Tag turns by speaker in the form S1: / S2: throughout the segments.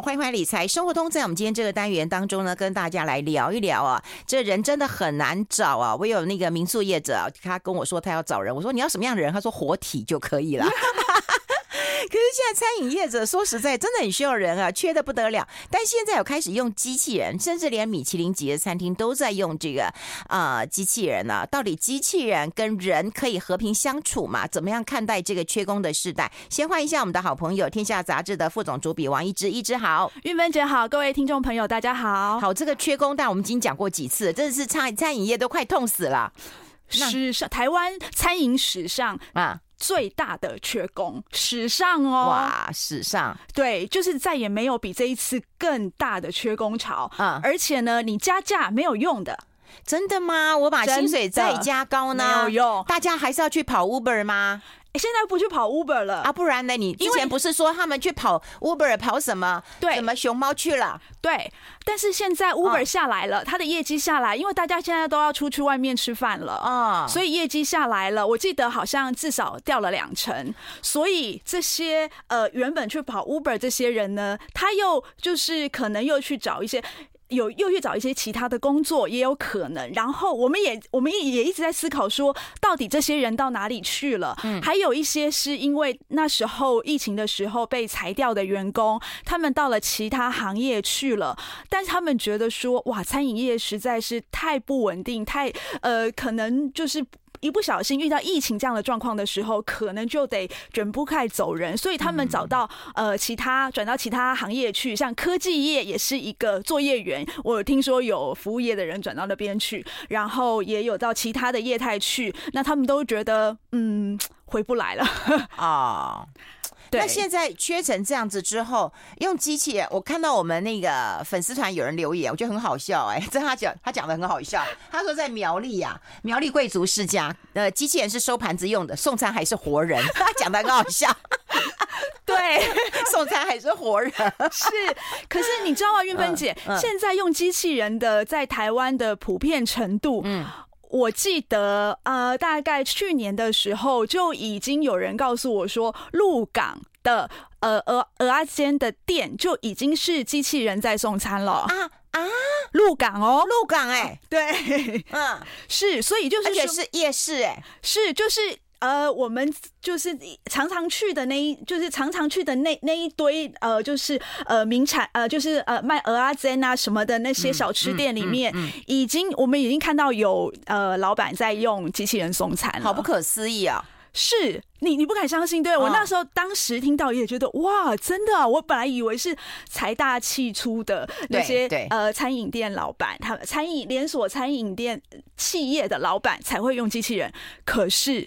S1: 好，欢迎回来理财生活通，在我们今天这个单元当中呢，跟大家来聊一聊啊，这人真的很难找啊。我有那个民宿业者，他跟我说他要找人，我说你要什么样的人？他说活体就可以了。可是现在餐饮业者说实在真的很需要人啊，缺的不得了。但现在有开始用机器人，甚至连米其林级的餐厅都在用这个啊、呃、机器人呢、啊。到底机器人跟人可以和平相处吗？怎么样看待这个缺工的时代？先欢迎一下我们的好朋友，《天下杂志》的副总主笔王一之，一之好，
S2: 玉芬姐好，各位听众朋友大家好。
S1: 好，这个缺工，但我们已经讲过几次，真的是餐餐饮业都快痛死了。
S2: 史上台湾餐饮史上啊。最大的缺工，史上哦，
S1: 哇，史上。
S2: 对，就是再也没有比这一次更大的缺工潮。嗯！而且呢，你加价没有用的，
S1: 真的吗？我把薪水再加高呢，
S2: 没有用，
S1: 大家还是要去跑 Uber 吗？
S2: 现在不去跑 Uber 了
S1: 啊？不然呢？你之前不是说他们去跑 Uber 跑什么？对，什么熊猫去了？
S2: 对。但是现在 Uber 下来了，他的业绩下来，因为大家现在都要出去外面吃饭了啊，所以业绩下来了。我记得好像至少掉了两成。所以这些呃原本去跑 Uber 这些人呢，他又就是可能又去找一些。有又去找一些其他的工作也有可能，然后我们也我们也也一直在思考说，到底这些人到哪里去了？嗯，还有一些是因为那时候疫情的时候被裁掉的员工，他们到了其他行业去了，但是他们觉得说，哇，餐饮业实在是太不稳定，太呃，可能就是。一不小心遇到疫情这样的状况的时候，可能就得卷铺盖走人，所以他们找到呃其他转到其他行业去，像科技业也是一个作业员，我有听说有服务业的人转到那边去，然后也有到其他的业态去，那他们都觉得嗯回不来了。啊。
S1: 那现在缺成这样子之后，用机器人，我看到我们那个粉丝团有人留言，我觉得很好笑哎、欸，这他讲他讲的很好笑，他说在苗栗呀、啊，苗栗贵族世家，呃，机器人是收盘子用的，送餐还是活人，他讲的很好笑，
S2: 对，
S1: 送餐还是活人，
S2: 是，可是你知道吗，运芬姐，嗯嗯、现在用机器人的在台湾的普遍程度，嗯。我记得，呃，大概去年的时候就已经有人告诉我说，鹿港的呃鹅鹅阿煎的店就已经是机器人在送餐了。啊啊！鹿港哦，
S1: 鹿港哎、欸，
S2: 对，嗯，是，所以就是
S1: 而且是夜市哎、欸，
S2: 是就是。呃，我们就是常常去的那一，就是常常去的那那一堆，呃，就是呃名产，呃，就是呃卖蚵仔煎啊什么的那些小吃店里面，嗯嗯嗯、已经我们已经看到有呃老板在用机器人送餐，
S1: 好不可思议啊！
S2: 是你你不敢相信，对、哦、我那时候当时听到也觉得哇，真的，我本来以为是财大气粗的那些呃餐饮店老板，他们餐饮连锁餐饮店企业的老板才会用机器人，可是。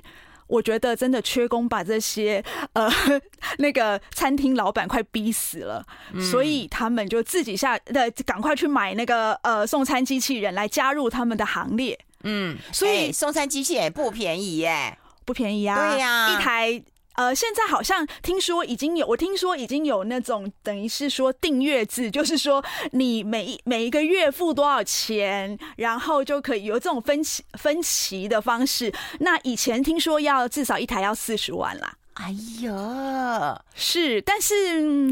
S2: 我觉得真的缺工，把这些呃 那个餐厅老板快逼死了，嗯、所以他们就自己下的赶快去买那个呃送餐机器人来加入他们的行列。嗯，所以、欸、
S1: 送餐机器人也不便宜耶，
S2: 不便宜啊，
S1: 对呀、啊，
S2: 一台。呃，现在好像听说已经有，我听说已经有那种等于是说订阅制，就是说你每一每一个月付多少钱，然后就可以有这种分期分期的方式。那以前听说要至少一台要四十万啦。
S1: 哎呀，
S2: 是，但是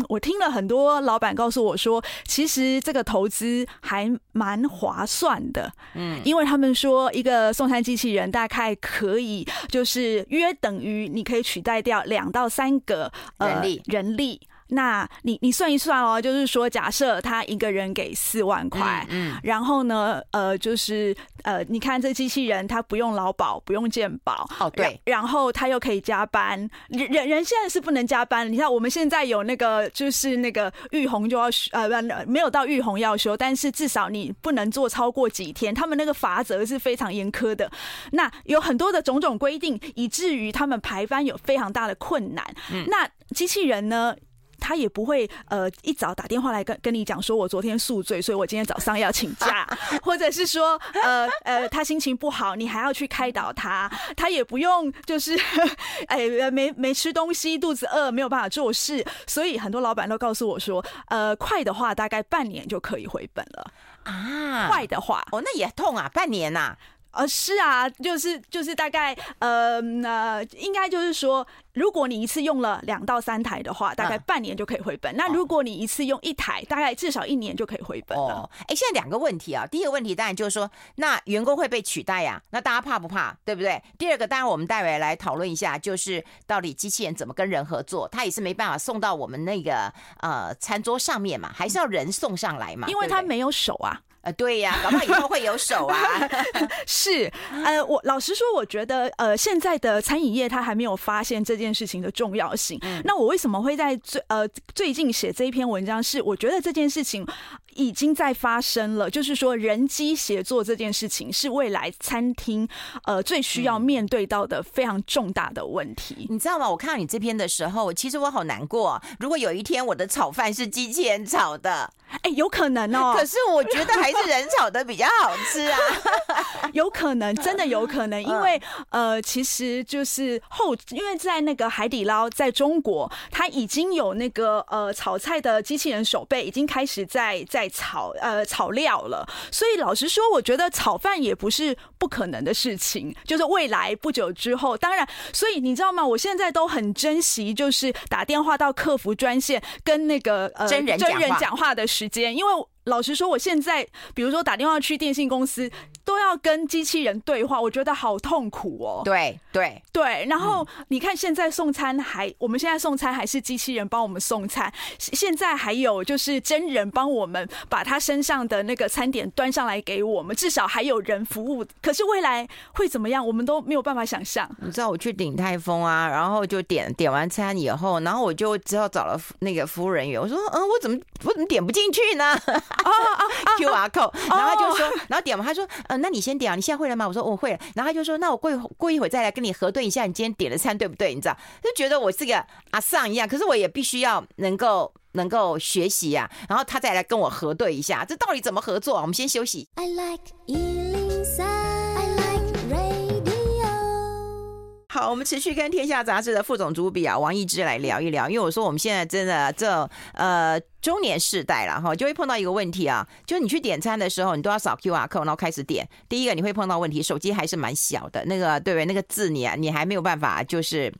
S2: 我听了很多老板告诉我说，其实这个投资还蛮划算的，嗯，因为他们说一个送餐机器人大概可以就是约等于你可以取代掉两到三个
S1: 人力。
S2: 人力。那你你算一算哦，就是说，假设他一个人给四万块，嗯，嗯，然后呢，呃，就是呃，你看这机器人，他不用劳保，不用健保，
S1: 哦，对，
S2: 然后他又可以加班，人人人现在是不能加班。你看我们现在有那个，就是那个玉红就要呃，没有到玉红要休，但是至少你不能做超过几天，他们那个罚则是非常严苛的。那有很多的种种规定，以至于他们排班有非常大的困难。嗯，那机器人呢？他也不会呃一早打电话来跟跟你讲说，我昨天宿醉，所以我今天早上要请假，或者是说呃呃他心情不好，你还要去开导他，他也不用就是 哎没没吃东西，肚子饿没有办法做事，所以很多老板都告诉我说，呃快的话大概半年就可以回本了。啊，快的话。
S1: 哦那也痛啊，半年呐、啊。
S2: 呃，是啊，就是就是大概呃呃，应该就是说，如果你一次用了两到三台的话，大概半年就可以回本。嗯、那如果你一次用一台，大概至少一年就可以回本了。哎、
S1: 哦，现在两个问题啊，第一个问题当然就是说，那员工会被取代呀、啊？那大家怕不怕？对不对？第二个，当然我们待会来讨论一下，就是到底机器人怎么跟人合作？它也是没办法送到我们那个呃餐桌上面嘛，还是要人送上来嘛？
S2: 因为它没有手啊。
S1: 呃，对呀、啊，搞不好以后会有手啊。
S2: 是，呃，我老实说，我觉得，呃，现在的餐饮业它还没有发现这件事情的重要性。嗯、那我为什么会在最呃最近写这一篇文章？是我觉得这件事情已经在发生了，就是说人机协作这件事情是未来餐厅呃最需要面对到的非常重大的问题。
S1: 你知道吗？我看到你这篇的时候，其实我好难过。如果有一天我的炒饭是机器人炒的。
S2: 哎，有可能哦。
S1: 可是我觉得还是人炒的比较好吃啊。
S2: 有可能，真的有可能，因为呃，其实就是后，因为在那个海底捞在中国，它已经有那个呃炒菜的机器人手背已经开始在在炒呃炒料了。所以老实说，我觉得炒饭也不是不可能的事情。就是未来不久之后，当然，所以你知道吗？我现在都很珍惜，就是打电话到客服专线跟那个呃
S1: 真人
S2: 真人讲话的时间，因为老实说，我现在比如说打电话去电信公司。都要跟机器人对话，我觉得好痛苦哦。
S1: 对对
S2: 对，然后你看现在送餐还，我们现在送餐还是机器人帮我们送餐，现在还有就是真人帮我们把他身上的那个餐点端上来给我们，至少还有人服务。可是未来会怎么样，我们都没有办法想象。
S1: 你知道我去鼎泰丰啊，然后就点点完餐以后，然后我就只好找了那个服务人员，我说嗯，我怎么我怎么点不进去呢？啊啊 QR code，然后他就说，然后点完他说。嗯，那你先点啊，你现在会了吗？我说我会了，然后他就说，那我过一过一会儿再来跟你核对一下，你今天点的餐对不对？你知道，就觉得我是个阿桑一样，可是我也必须要能够能够学习呀、啊，然后他再来跟我核对一下，这到底怎么合作？我们先休息。I like 好，我们持续跟《天下杂志》的副总主笔啊王逸之来聊一聊，因为我说我们现在真的这呃中年世代了哈，就会碰到一个问题啊，就是你去点餐的时候，你都要扫 QR code，然后开始点。第一个你会碰到问题，手机还是蛮小的，那个对不对？那个字你啊，你还没有办法，就是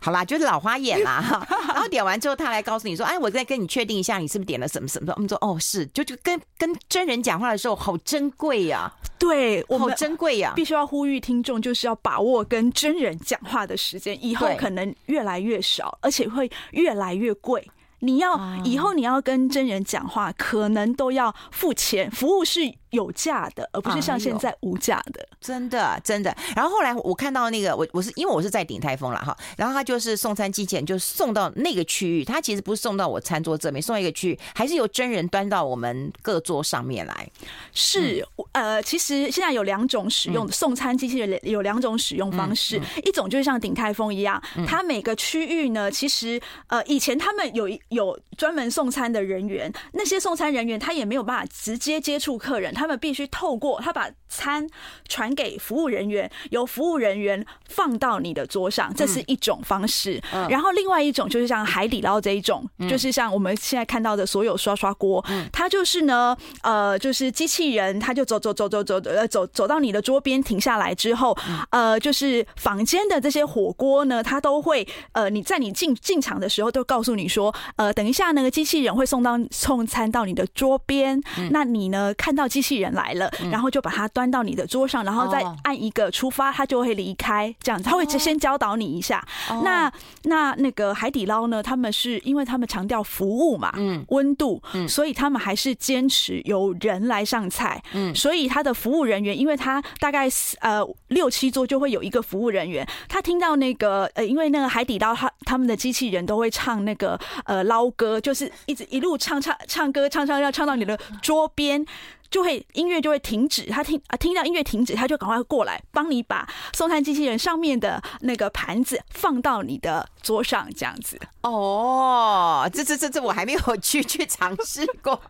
S1: 好啦，就是老花眼啦哈。然后点完之后，他来告诉你说，哎，我再跟你确定一下，你是不是点了什么什么？我们说哦是，就就跟跟真人讲话的时候好珍贵呀。
S2: 对，我
S1: 好珍贵呀！
S2: 必须要呼吁听众，就是要把握跟真人讲话的时间，以后可能越来越少，而且会越来越贵。你要以后你要跟真人讲话，可能都要付钱，服务是有价的，而不是像现在无价的。
S1: 真的，真的。然后后来我看到那个，我我是因为我是在鼎泰丰了哈，然后他就是送餐机器人就送到那个区域，他其实不是送到我餐桌这边，送到一个区域，还是由真人端到我们各桌上面来。
S2: 是，呃，其实现在有两种使用的送餐机器人，有两种使用方式，一种就是像鼎泰丰一样，它每个区域呢，其实呃以前他们有一。有专门送餐的人员，那些送餐人员他也没有办法直接接触客人，他们必须透过他把餐传给服务人员，由服务人员放到你的桌上，这是一种方式。然后另外一种就是像海底捞这一种，就是像我们现在看到的所有刷刷锅，它就是呢，呃，就是机器人，它就走走走走走呃走走到你的桌边停下来之后，呃，就是房间的这些火锅呢，它都会呃你在你进进场的时候都告诉你说。呃，等一下，那个机器人会送到送餐到你的桌边。嗯、那你呢，看到机器人来了，嗯、然后就把它端到你的桌上，然后再按一个出发，它就会离开。这样子，他会先教导你一下。哦、那那那个海底捞呢？他们是因为他们强调服务嘛，嗯，温度，嗯，所以他们还是坚持由人来上菜。嗯，所以他的服务人员，因为他大概呃六七桌就会有一个服务人员，他听到那个呃，因为那个海底捞他他们的机器人都会唱那个呃。捞歌就是一直一路唱唱唱歌，唱唱要唱到你的桌边，就会音乐就会停止。他听啊，听到音乐停止，他就赶快过来帮你把送餐机器人上面的那个盘子放到你的桌上，这样子。
S1: 哦，这这这这我还没有去去尝试过，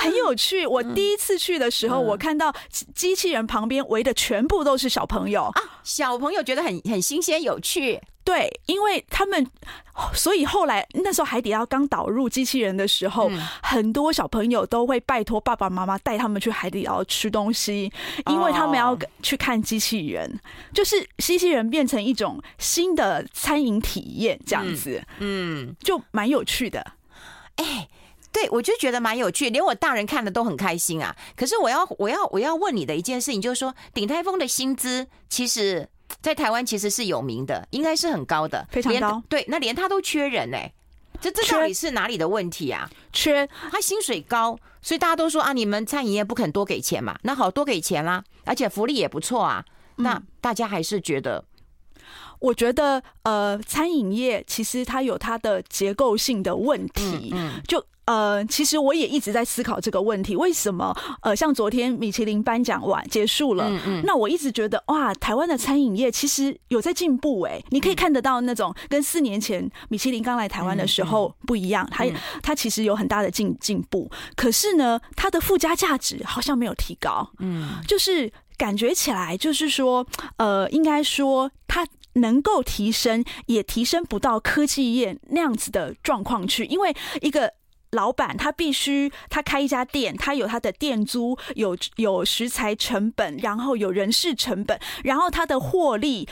S2: 很有趣。我第一次去的时候，我看到机器人旁边围的全部都是小朋友
S1: 啊，小朋友觉得很很新鲜有趣。
S2: 对，因为他们，所以后来那时候海底捞刚导入机器人的时候，嗯、很多小朋友都会拜托爸爸妈妈带他们去海底捞吃东西，因为他们要去看机器人，哦、就是机器人变成一种新的餐饮体验，这样子，嗯，嗯就蛮有趣的。
S1: 哎，对，我就觉得蛮有趣，连我大人看的都很开心啊。可是我要，我要，我要问你的一件事情，就是说，鼎泰丰的薪资其实。在台湾其实是有名的，应该是很高的，
S2: 非常高。
S1: 对，那连他都缺人哎，这这到底是哪里的问题啊？
S2: 缺
S1: 他薪水高，所以大家都说啊，你们餐饮业不肯多给钱嘛？那好，多给钱啦，而且福利也不错啊。那大家还是觉得，
S2: 我觉得呃，餐饮业其实它有它的结构性的问题，
S1: 嗯，
S2: 就。呃，其实我也一直在思考这个问题，为什么？呃，像昨天米其林颁奖晚结束了，嗯嗯，那我一直觉得哇，台湾的餐饮业其实有在进步哎，你可以看得到那种跟四年前米其林刚来台湾的时候不一样，它它其实有很大的进进步，可是呢，它的附加价值好像没有提高，嗯，就是感觉起来就是说，呃，应该说它能够提升，也提升不到科技业那样子的状况去，因为一个。老板他必须他开一家店，他有他的店租，有有食材成本，然后有人事成本，然后他的获利，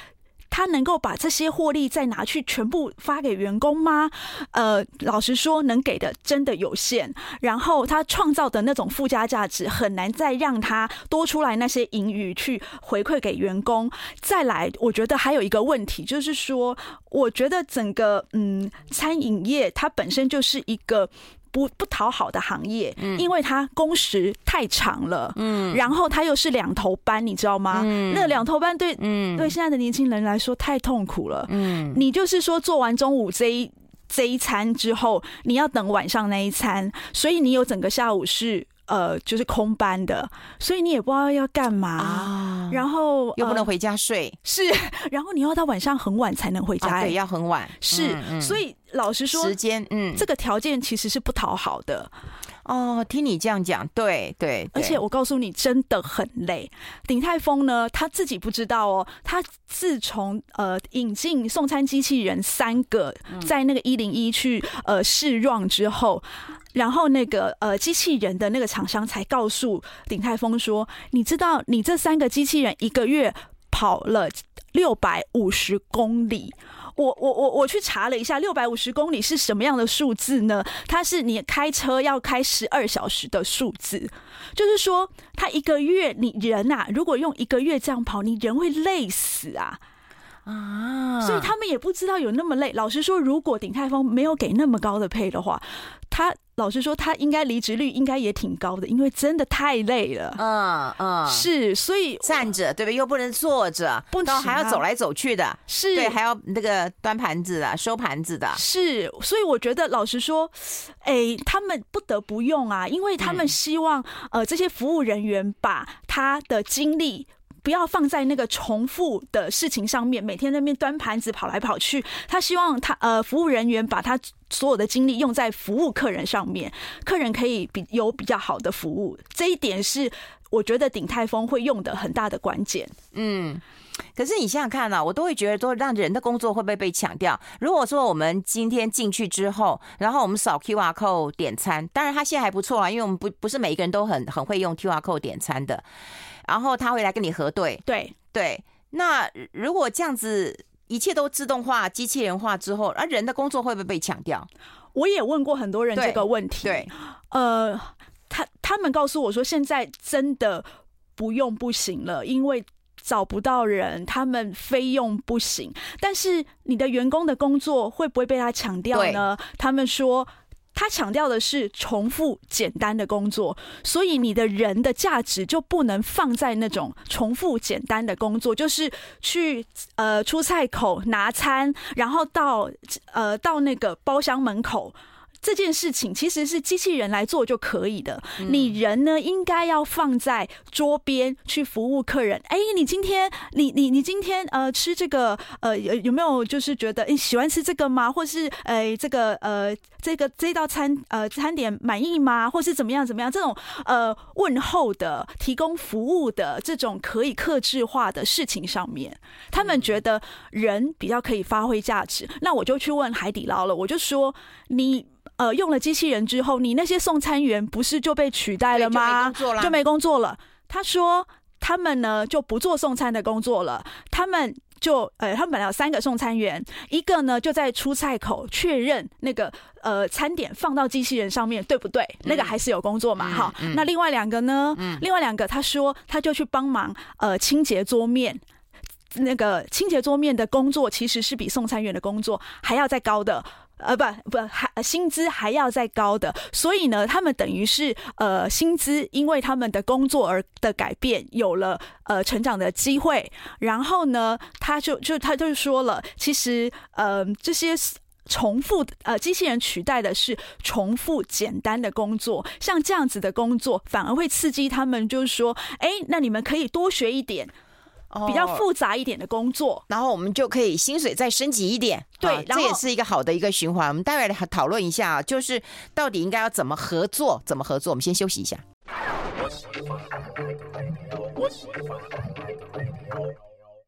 S2: 他能够把这些获利再拿去全部发给员工吗？呃，老实说，能给的真的有限。然后他创造的那种附加价值，很难再让他多出来那些盈余去回馈给员工。再来，我觉得还有一个问题，就是说，我觉得整个嗯餐饮业它本身就是一个。不不讨好的行业，因为它工时太长了，嗯，然后它又是两头班，你知道吗？嗯，那两头班对，嗯，对现在的年轻人来说太痛苦了，嗯，你就是说做完中午这一这一餐之后，你要等晚上那一餐，所以你有整个下午是。呃，就是空班的，所以你也不知道要干嘛，啊、然后
S1: 又不能回家睡，
S2: 呃、是，然后你要到晚上很晚才能回家，
S1: 啊、对，要很晚，
S2: 是，嗯嗯、所以老实说，
S1: 时间，嗯，
S2: 这个条件其实是不讨好的。
S1: 哦，听你这样讲，对对，
S2: 而且我告诉你，真的很累。鼎泰丰呢，他自己不知道哦，他自从呃引进送餐机器人三个，在那个一零一去呃试 run 之后。然后那个呃机器人的那个厂商才告诉鼎泰丰说：“你知道，你这三个机器人一个月跑了六百五十公里。我”我我我我去查了一下，六百五十公里是什么样的数字呢？它是你开车要开十二小时的数字，就是说，他一个月你人啊，如果用一个月这样跑，你人会累死啊啊！所以他们也不知道有那么累。老实说，如果鼎泰丰没有给那么高的配的话，他。老实说，他应该离职率应该也挺高的，因为真的太累了。嗯嗯，是，所以
S1: 站着对不对？又不能坐着，不能还要走来走去的，
S2: 是，
S1: 对，还要那个端盘子的、收盘子的，
S2: 是。所以我觉得，老实说，哎，他们不得不用啊，因为他们希望呃这些服务人员把他的精力。不要放在那个重复的事情上面，每天在那边端盘子跑来跑去。他希望他呃服务人员把他所有的精力用在服务客人上面，客人可以比有比较好的服务。这一点是我觉得鼎泰丰会用的很大的关键。
S1: 嗯，可是你想想看啊，我都会觉得说，让人的工作会不会被抢掉？如果说我们今天进去之后，然后我们扫 QR code 点餐，当然他现在还不错啊，因为我们不不是每一个人都很很会用 QR code 点餐的。然后他会来跟你核对，
S2: 对
S1: 对。那如果这样子一切都自动化、机器人化之后，而人的工作会不会被抢掉？
S2: 我也问过很多人这个问题。
S1: 对，对
S2: 呃，他他们告诉我说，现在真的不用不行了，因为找不到人，他们非用不行。但是你的员工的工作会不会被他抢掉呢？他们说。他强调的是重复简单的工作，所以你的人的价值就不能放在那种重复简单的工作，就是去呃出菜口拿餐，然后到呃到那个包厢门口这件事情其实是机器人来做就可以的。你人呢，应该要放在桌边去服务客人。哎，你今天，你你你今天呃吃这个呃有有没有就是觉得你喜欢吃这个吗？或是哎这个呃这个这道餐呃餐点满意吗？或是怎么样怎么样？这种呃问候的、提供服务的这种可以克制化的事情上面，他们觉得人比较可以发挥价值。那我就去问海底捞了，我就说你。呃，用了机器人之后，你那些送餐员不是就被取代了吗？就没，就没工作了。他说他们呢就不做送餐的工作了，他们就呃，他们本来有三个送餐员，一个呢就在出菜口确认那个呃餐点放到机器人上面对不对，嗯、那个还是有工作嘛，哈、嗯。那另外两个呢？嗯、另外两个他说他就去帮忙呃清洁桌面，那个清洁桌面的工作其实是比送餐员的工作还要再高的。呃，不不，还薪资还要再高的，所以呢，他们等于是呃，薪资因为他们的工作而的改变，有了呃成长的机会。然后呢，他就就他就说了，其实呃，这些重复呃机器人取代的是重复简单的工作，像这样子的工作，反而会刺激他们，就是说，哎，那你们可以多学一点。比较复杂一点的工作，哦，
S1: 然后我们就可以薪水再升级一点，
S2: 对，
S1: 啊，这也是一个好的一个循环。我们待会来讨论一下，啊就是到底应该要怎么合作，怎么合作。我们先休息一下。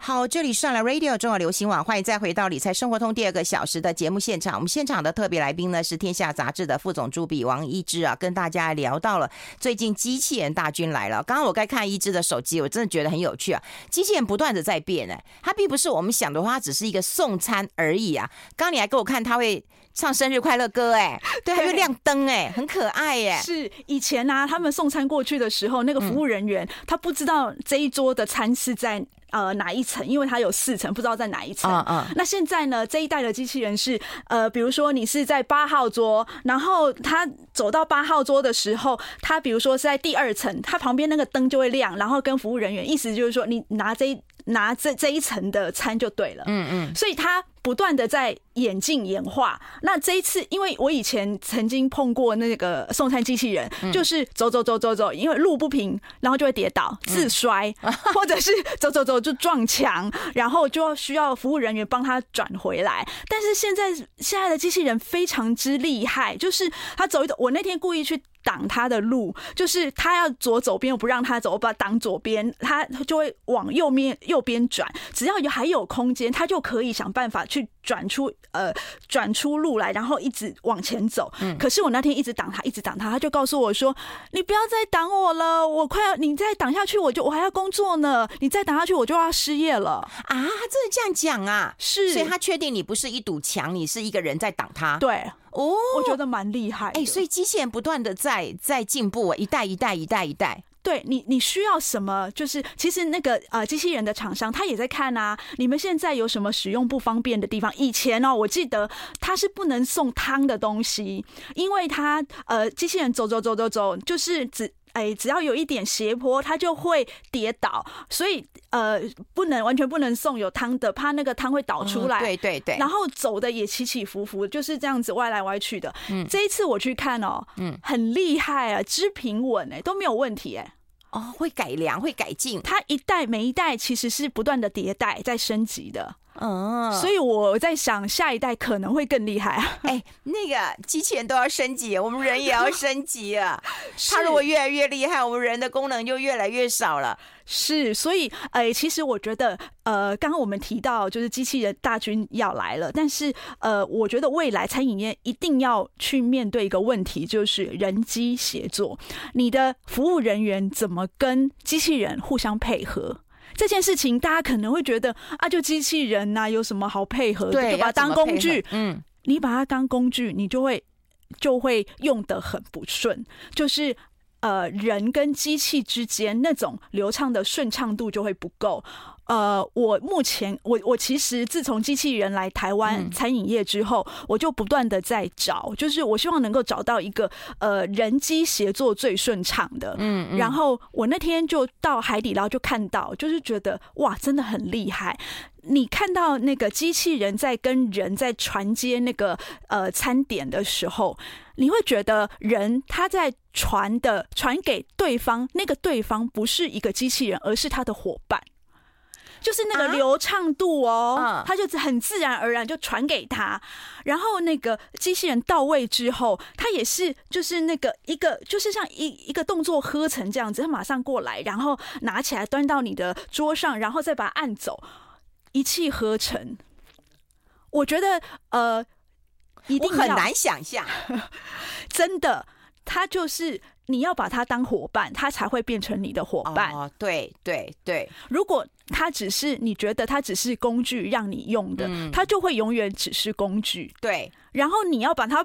S1: 好，这里是上来 Radio 中国流行网，欢迎再回到理财生活通第二个小时的节目现场。我们现场的特别来宾呢是天下杂志的副总主笔王一之啊，跟大家聊到了最近机器人大军来了。刚刚我该看一之的手机，我真的觉得很有趣啊，机器人不断的在变哎，它并不是我们想的话，它只是一个送餐而已啊。刚刚你还给我看，它会唱生日快乐歌哎，对，还会亮灯哎，很可爱哎。
S2: 是以前呢、啊，他们送餐过去的时候，那个服务人员、嗯、他不知道这一桌的餐是在。呃，哪一层？因为它有四层，不知道在哪一层。嗯嗯。那现在呢？这一代的机器人是，呃，比如说你是在八号桌，然后他走到八号桌的时候，他比如说是在第二层，他旁边那个灯就会亮，然后跟服务人员，意思就是说，你拿这一拿这这一层的餐就对了。嗯嗯。所以他。不断的在演进演化。那这一次，因为我以前曾经碰过那个送餐机器人，就是走走走走走，因为路不平，然后就会跌倒自摔，或者是走走走就撞墙，然后就需要服务人员帮他转回来。但是现在现在的机器人非常之厉害，就是他走一走，我那天故意去。挡他的路，就是他要左走边，我不让他走，我把他挡左边，他就会往右面右边转。只要有还有空间，他就可以想办法去转出呃转出路来，然后一直往前走。嗯。可是我那天一直挡他，一直挡他，他就告诉我说：“你不要再挡我了，我快要你再挡下去，我就我还要工作呢。你再挡下去，我就要失业了啊！”他
S1: 真的这样讲啊？是，所以他确定你不是一堵墙，你是一个人在挡他。
S2: 对。哦，我觉得蛮厉害。
S1: 哎，所以机器人不断的在在进步，一代一代一代一代。
S2: 对你，你需要什么？就是其实那个呃，机器人的厂商他也在看啊。你们现在有什么使用不方便的地方？以前哦，我记得他是不能送汤的东西，因为他呃，机器人走走走走走，就是只。哎，只要有一点斜坡，它就会跌倒，所以呃，不能完全不能送有汤的，怕那个汤会倒出来。嗯、对对对。然后走的也起起伏伏，就是这样子歪来歪去的。嗯。这一次我去看哦，嗯，很厉害啊，织平稳哎，都没有问题哎。
S1: 哦，会改良，会改进。
S2: 它一代每一代其实是不断的迭代，在升级的。嗯，所以我在想，下一代可能会更厉害啊！
S1: 哎，那个机器人都要升级，我们人也要升级啊！它如果越来越厉害，我们人的功能就越来越少了。
S2: 是，所以，哎，其实我觉得，呃，刚刚我们提到就是机器人大军要来了，但是，呃，我觉得未来餐饮业一定要去面对一个问题，就是人机协作，你的服务人员怎么跟机器人互相配合？这件事情大家可能会觉得啊，就机器人呐，有什么好配合的？对，就把它当工具。嗯，你把它当工具，你就会就会用得很不顺，就是呃，人跟机器之间那种流畅的顺畅度就会不够。呃，我目前我我其实自从机器人来台湾餐饮业之后，嗯、我就不断的在找，就是我希望能够找到一个呃人机协作最顺畅的。嗯，嗯，然后我那天就到海底捞就看到，就是觉得哇，真的很厉害。你看到那个机器人在跟人在传接那个呃餐点的时候，你会觉得人他在传的传给对方，那个对方不是一个机器人，而是他的伙伴。就是那个流畅度哦，啊、他就很自然而然就传给他，然后那个机器人到位之后，他也是就是那个一个就是像一一个动作喝成这样子，他马上过来，然后拿起来端到你的桌上，然后再把它按走，一气呵成。我觉得呃，一定
S1: 很难想象，
S2: 真的，他就是。你要把他当伙伴，他才会变成你的伙伴。
S1: 哦，对对对。
S2: 如果他只是你觉得他只是工具让你用的，嗯，他就会永远只是工具。
S1: 对。
S2: 然后你要把它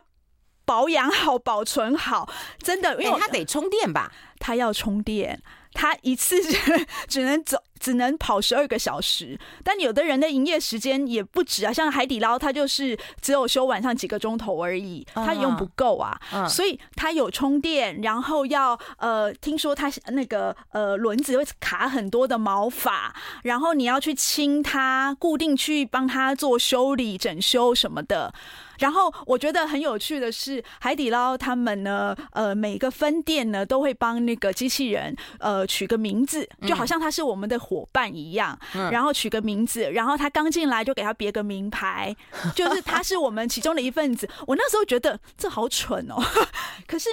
S2: 保养好、保存好，真的，因为
S1: 他得充电吧？
S2: 他要充电。他一次只能走，只能跑十二个小时。但有的人的营业时间也不止啊，像海底捞，它就是只有休晚上几个钟头而已，他用不够啊。所以它有充电，然后要呃，听说它那个呃轮子会卡很多的毛发，然后你要去清它，固定去帮它做修理、整修什么的。然后我觉得很有趣的是，海底捞他们呢，呃，每个分店呢都会帮那个机器人，呃，取个名字，就好像它是我们的伙伴一样，然后取个名字，然后他刚进来就给他别个名牌，就是他是我们其中的一份子。我那时候觉得这好蠢哦，可是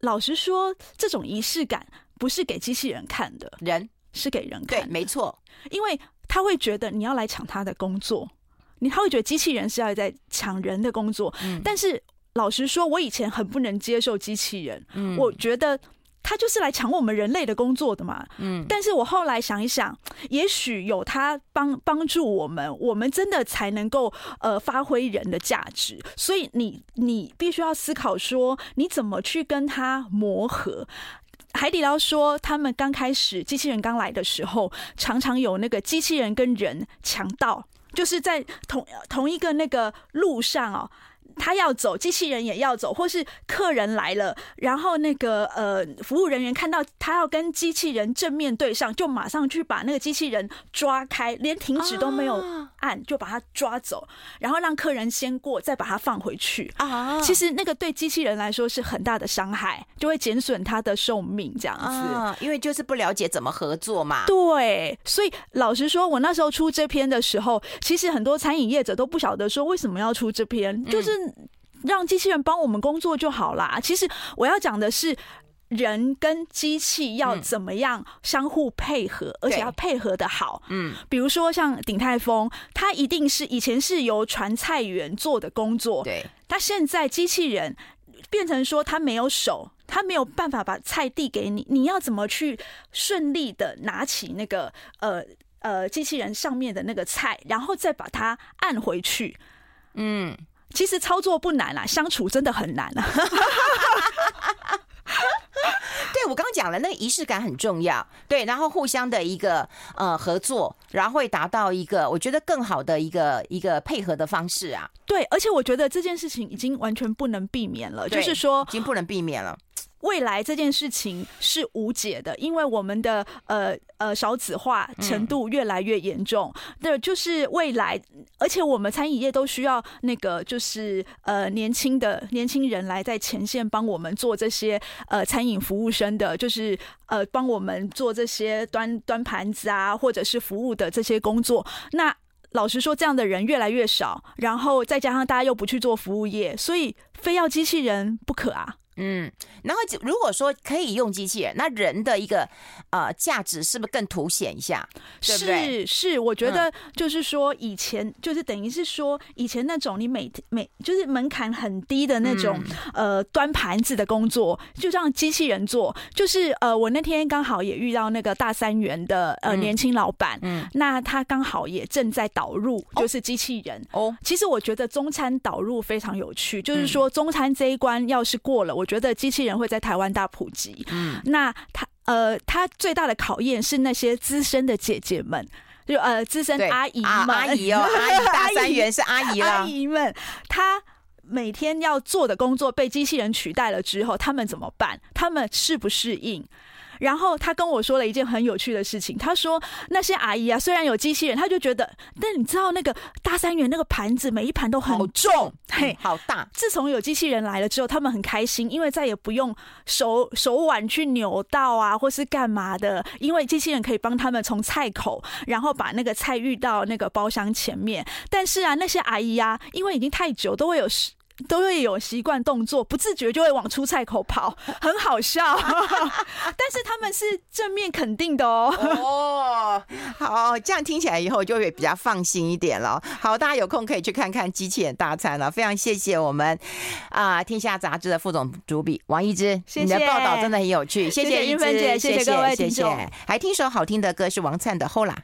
S2: 老实说，这种仪式感不是给机器人看的，
S1: 人。
S2: 是给人看，
S1: 对，没错，
S2: 因为他会觉得你要来抢他的工作。你他会觉得机器人是要在抢人的工作，嗯，但是老实说，我以前很不能接受机器人，嗯，我觉得他就是来抢我们人类的工作的嘛，嗯，但是我后来想一想，也许有他帮帮助我们，我们真的才能够呃发挥人的价值，所以你你必须要思考说，你怎么去跟他磨合。海底捞说，他们刚开始机器人刚来的时候，常常有那个机器人跟人抢道。就是在同同一个那个路上哦。他要走，机器人也要走，或是客人来了，然后那个呃服务人员看到他要跟机器人正面对上，就马上去把那个机器人抓开，连停止都没有按，就把他抓走，然后让客人先过，再把他放回去啊。其实那个对机器人来说是很大的伤害，就会减损他的寿命这样子，
S1: 因为就是不了解怎么合作嘛。
S2: 对，所以老实说，我那时候出这篇的时候，其实很多餐饮业者都不晓得说为什么要出这篇，就是。让机器人帮我们工作就好啦。其实我要讲的是，人跟机器要怎么样相互配合，嗯、而且要配合的好。嗯，比如说像鼎泰丰，它一定是以前是由传菜员做的工作。
S1: 对，
S2: 它现在机器人变成说，它没有手，它没有办法把菜递给你，你要怎么去顺利的拿起那个呃呃机器人上面的那个菜，然后再把它按回去？嗯。其实操作不难啦，相处真的很难啊。
S1: 对，我刚刚讲了，那个仪式感很重要。对，然后互相的一个呃合作，然后会达到一个我觉得更好的一个一个配合的方式啊。
S2: 对，而且我觉得这件事情已经完全不能避免了，就是说
S1: 已经不能避免了。
S2: 未来这件事情是无解的，因为我们的呃呃少子化程度越来越严重。对，就是未来，而且我们餐饮业都需要那个就是呃年轻的年轻人来在前线帮我们做这些呃餐饮服务生的，就是呃帮我们做这些端端盘子啊，或者是服务的这些工作。那老实说，这样的人越来越少，然后再加上大家又不去做服务业，所以非要机器人不可啊。
S1: 嗯，然后如果说可以用机器人，那人的一个呃价值是不是更凸显一下？对不对？
S2: 是是，我觉得就是说以前、嗯、就是等于是说以前那种你每每就是门槛很低的那种、嗯、呃端盘子的工作，就让机器人做。就是呃我那天刚好也遇到那个大三元的呃年轻老板，嗯，那他刚好也正在导入就是机器人哦。其实我觉得中餐导入非常有趣，就是说中餐这一关要是过了，我。我觉得机器人会在台湾大普及。嗯，那他呃，他最大的考验是那些资深的姐姐们，就呃资深阿姨们，
S1: 阿姨哦，阿姨 大三元是阿姨了，
S2: 阿姨们，她每天要做的工作被机器人取代了之后，他们怎么办？他们适不适应？然后他跟我说了一件很有趣的事情，他说那些阿姨啊，虽然有机器人，他就觉得，但你知道那个大三元那个盘子，每一盘都很重，
S1: 重
S2: 嘿，
S1: 好大。
S2: 自从有机器人来了之后，他们很开心，因为再也不用手手腕去扭到啊，或是干嘛的，因为机器人可以帮他们从菜口，然后把那个菜运到那个包厢前面。但是啊，那些阿姨啊，因为已经太久，都会有。都会有习惯动作，不自觉就会往出菜口跑，很好笑。但是他们是正面肯定的哦。哦，
S1: 好，这样听起来以后就会比较放心一点了。好，大家有空可以去看看机器人大餐了。非常谢谢我们啊，《天下杂志》的副总主笔王一之，谢谢你的报道真的很有趣。谢谢韵芬姐，谢谢各位听众。还听首好听的歌是王灿的《后啦》。